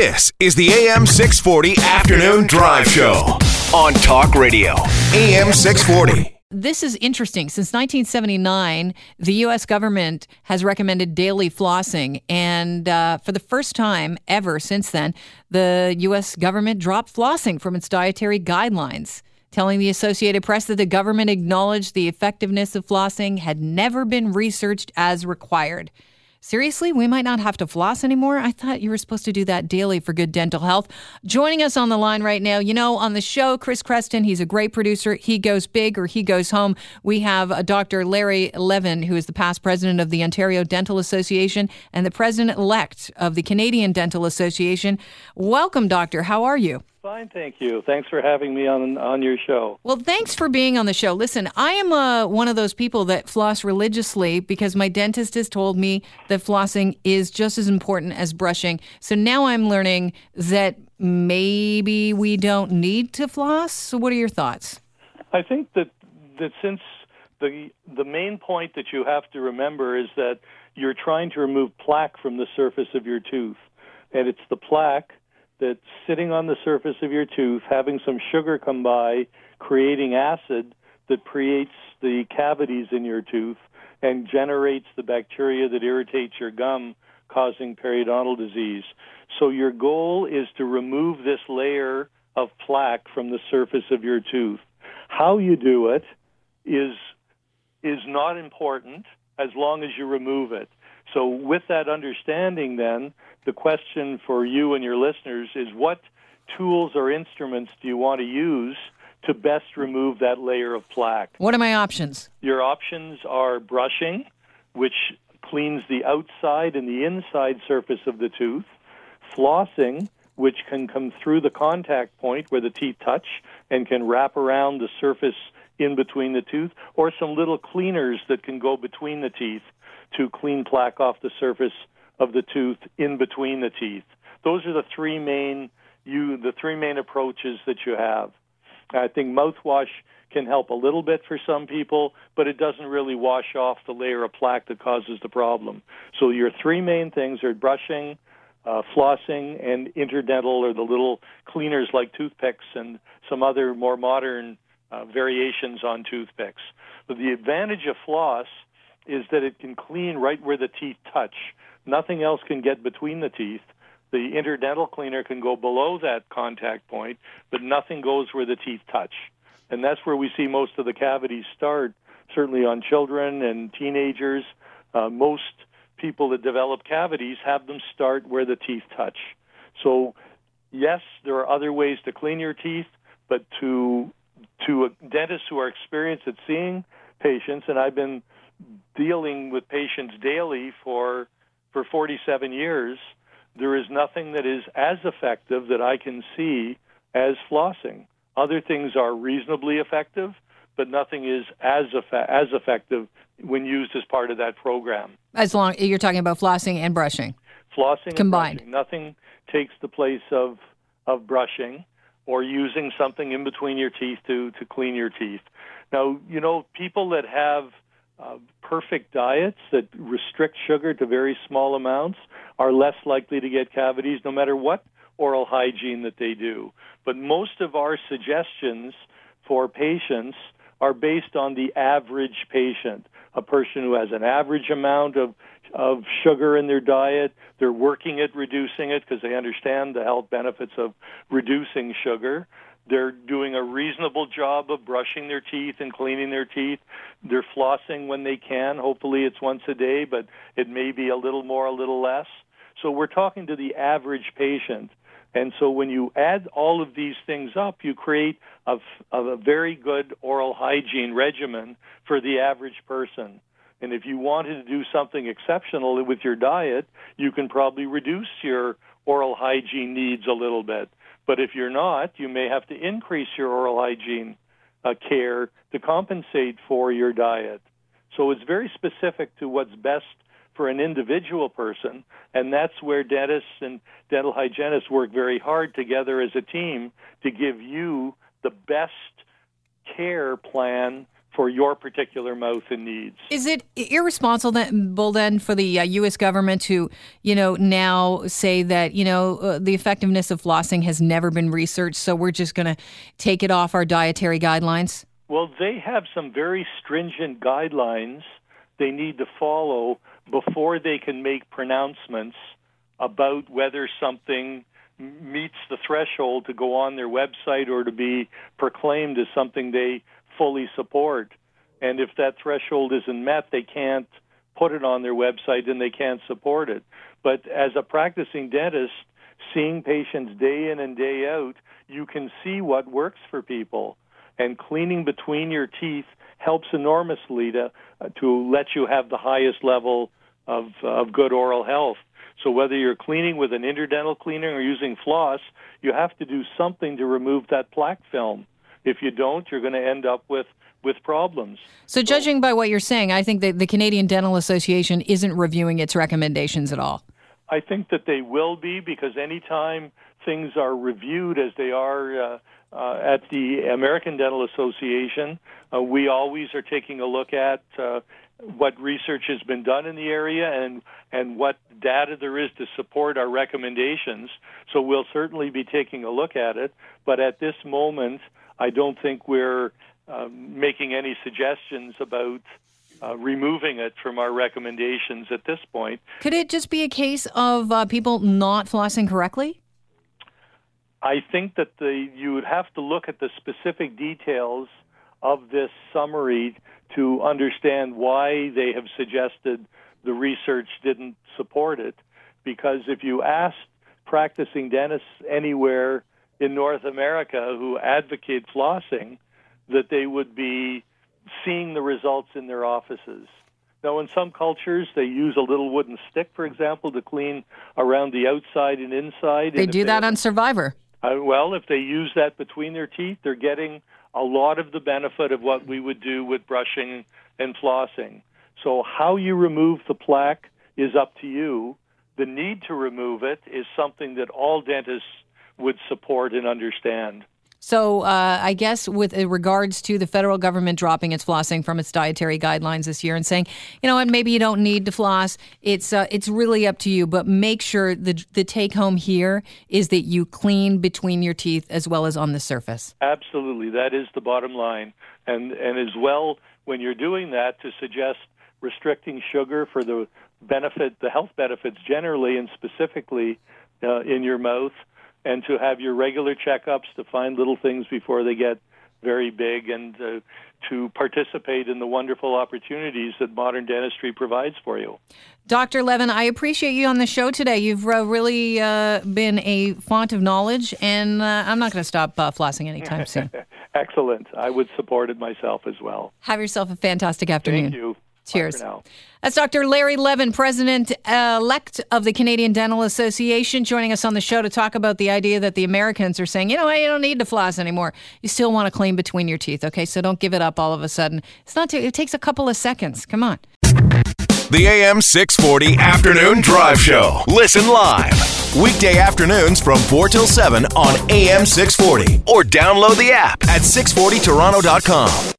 This is the AM 640 Afternoon Drive Show on Talk Radio. AM 640. This is interesting. Since 1979, the U.S. government has recommended daily flossing. And uh, for the first time ever since then, the U.S. government dropped flossing from its dietary guidelines, telling the Associated Press that the government acknowledged the effectiveness of flossing had never been researched as required. Seriously, we might not have to floss anymore. I thought you were supposed to do that daily for good dental health. Joining us on the line right now, you know, on the show, Chris Creston, he's a great producer. He goes big or he goes home. We have uh, a Dr. Larry Levin, who is the past president of the Ontario Dental Association and the president elect of the Canadian Dental Association. Welcome, Doctor. How are you? Fine, thank you. Thanks for having me on on your show. Well, thanks for being on the show. Listen, I am uh, one of those people that floss religiously because my dentist has told me that flossing is just as important as brushing. So now I'm learning that maybe we don't need to floss. So, what are your thoughts? I think that that since the the main point that you have to remember is that you're trying to remove plaque from the surface of your tooth, and it's the plaque that's sitting on the surface of your tooth, having some sugar come by, creating acid that creates the cavities in your tooth and generates the bacteria that irritates your gum, causing periodontal disease. So your goal is to remove this layer of plaque from the surface of your tooth. How you do it is is not important as long as you remove it. So with that understanding then, the question for you and your listeners is what tools or instruments do you want to use to best remove that layer of plaque? What are my options? Your options are brushing, which cleans the outside and the inside surface of the tooth, flossing, which can come through the contact point where the teeth touch and can wrap around the surface in between the tooth, or some little cleaners that can go between the teeth to clean plaque off the surface of the tooth in between the teeth. Those are the three main you the three main approaches that you have. I think mouthwash can help a little bit for some people, but it doesn't really wash off the layer of plaque that causes the problem. So your three main things are brushing, uh, flossing, and interdental or the little cleaners like toothpicks and some other more modern uh, variations on toothpicks. But the advantage of floss is that it can clean right where the teeth touch. Nothing else can get between the teeth. The interdental cleaner can go below that contact point, but nothing goes where the teeth touch. And that's where we see most of the cavities start, certainly on children and teenagers. Uh, most people that develop cavities have them start where the teeth touch. So, yes, there are other ways to clean your teeth, but to to dentists who are experienced at seeing patients, and I've been dealing with patients daily for for 47 years, there is nothing that is as effective that I can see as flossing. Other things are reasonably effective, but nothing is as as effective when used as part of that program. As long you're talking about flossing and brushing, flossing combined, brushing. nothing takes the place of of brushing or using something in between your teeth to to clean your teeth. Now, you know, people that have uh, perfect diets that restrict sugar to very small amounts are less likely to get cavities no matter what oral hygiene that they do. But most of our suggestions for patients are based on the average patient, a person who has an average amount of of sugar in their diet. They're working at reducing it because they understand the health benefits of reducing sugar. They're doing a reasonable job of brushing their teeth and cleaning their teeth. They're flossing when they can. Hopefully, it's once a day, but it may be a little more, a little less. So, we're talking to the average patient. And so, when you add all of these things up, you create a, a very good oral hygiene regimen for the average person. And if you wanted to do something exceptional with your diet, you can probably reduce your oral hygiene needs a little bit. But if you're not, you may have to increase your oral hygiene uh, care to compensate for your diet. So it's very specific to what's best for an individual person, and that's where dentists and dental hygienists work very hard together as a team to give you the best care plan for your particular mouth and needs. Is it irresponsible then for the uh, U.S. government to, you know, now say that you know uh, the effectiveness of flossing has never been researched, so we're just going to take it off our dietary guidelines? Well, they have some very stringent guidelines they need to follow before they can make pronouncements about whether something meets the threshold to go on their website or to be proclaimed as something they fully support. And if that threshold isn't met, they can't put it on their website and they can't support it. But as a practicing dentist, seeing patients day in and day out, you can see what works for people. And cleaning between your teeth helps enormously to uh, to let you have the highest level of of good oral health. So whether you're cleaning with an interdental cleaner or using floss, you have to do something to remove that plaque film. If you don't, you're going to end up with with problems. So, judging by what you're saying, I think that the Canadian Dental Association isn't reviewing its recommendations at all. I think that they will be because anytime things are reviewed as they are uh, uh, at the American Dental Association, uh, we always are taking a look at uh, what research has been done in the area and and what data there is to support our recommendations. So we'll certainly be taking a look at it. But at this moment, I don't think we're uh, making any suggestions about uh, removing it from our recommendations at this point. Could it just be a case of uh, people not flossing correctly? I think that the you would have to look at the specific details of this summary to understand why they have suggested the research didn't support it. Because if you asked practicing dentists anywhere in North America who advocate flossing, that they would be seeing the results in their offices. Now, in some cultures, they use a little wooden stick, for example, to clean around the outside and inside. They do that on Survivor. Uh, well, if they use that between their teeth, they're getting a lot of the benefit of what we would do with brushing and flossing. So, how you remove the plaque is up to you. The need to remove it is something that all dentists would support and understand. So, uh, I guess with regards to the federal government dropping its flossing from its dietary guidelines this year and saying, you know what, maybe you don't need to floss. It's uh, it's really up to you, but make sure the the take home here is that you clean between your teeth as well as on the surface. Absolutely, that is the bottom line, and and as well when you're doing that to suggest restricting sugar for the benefit, the health benefits generally and specifically uh, in your mouth and to have your regular checkups to find little things before they get very big and uh, to participate in the wonderful opportunities that modern dentistry provides for you. Dr. Levin, I appreciate you on the show today. You've uh, really uh, been a font of knowledge, and uh, I'm not going to stop uh, flossing anytime soon. Excellent. I would support it myself as well. Have yourself a fantastic afternoon. Thank you. Cheers. That's Dr. Larry Levin, president elect of the Canadian Dental Association, joining us on the show to talk about the idea that the Americans are saying, you know what, you don't need to floss anymore. You still want to clean between your teeth, okay? So don't give it up all of a sudden. It's not. Too, it takes a couple of seconds. Come on. The AM 640 Afternoon Drive Show. Listen live. Weekday afternoons from 4 till 7 on AM 640 or download the app at 640toronto.com.